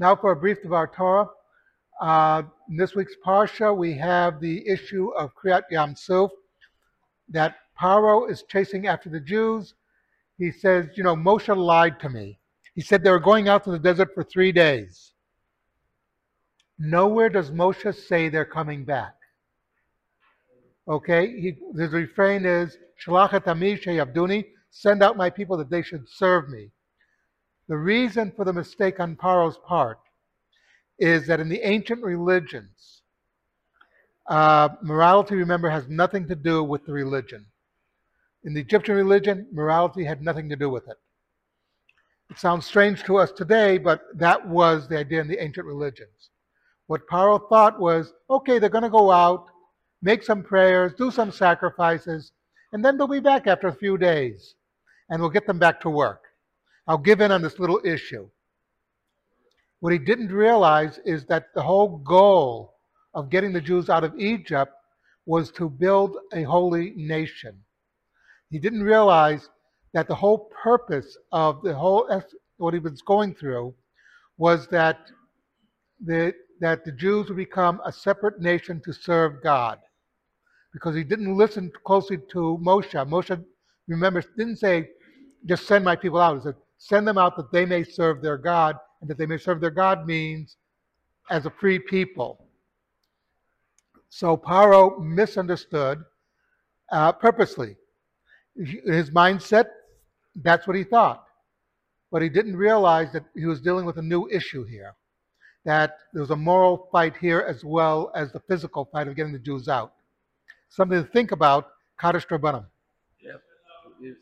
Now for a brief dvar Torah. Uh, in this week's Parsha, we have the issue of Kriyat Yam Suf, that Paro is chasing after the Jews. He says, you know, Moshe lied to me. He said they were going out to the desert for three days. Nowhere does Moshe say they're coming back. Okay, he, his refrain is, Shalachat ami Abduni, send out my people that they should serve me. The reason for the mistake on Paro's part is that in the ancient religions, uh, morality, remember, has nothing to do with the religion. In the Egyptian religion, morality had nothing to do with it. It sounds strange to us today, but that was the idea in the ancient religions. What Paro thought was okay, they're going to go out, make some prayers, do some sacrifices, and then they'll be back after a few days, and we'll get them back to work. I'll give in on this little issue. What he didn't realize is that the whole goal of getting the Jews out of Egypt was to build a holy nation. He didn't realize that the whole purpose of the whole what he was going through was that the that the Jews would become a separate nation to serve God. Because he didn't listen closely to Moshe. Moshe, remember, didn't say, just send my people out. He said, send them out that they may serve their God and that they may serve their God means as a free people. So Paro misunderstood uh, purposely. His mindset, that's what he thought. But he didn't realize that he was dealing with a new issue here. That there was a moral fight here as well as the physical fight of getting the Jews out. Something to think about, Kaddish Rabbanim. Yep.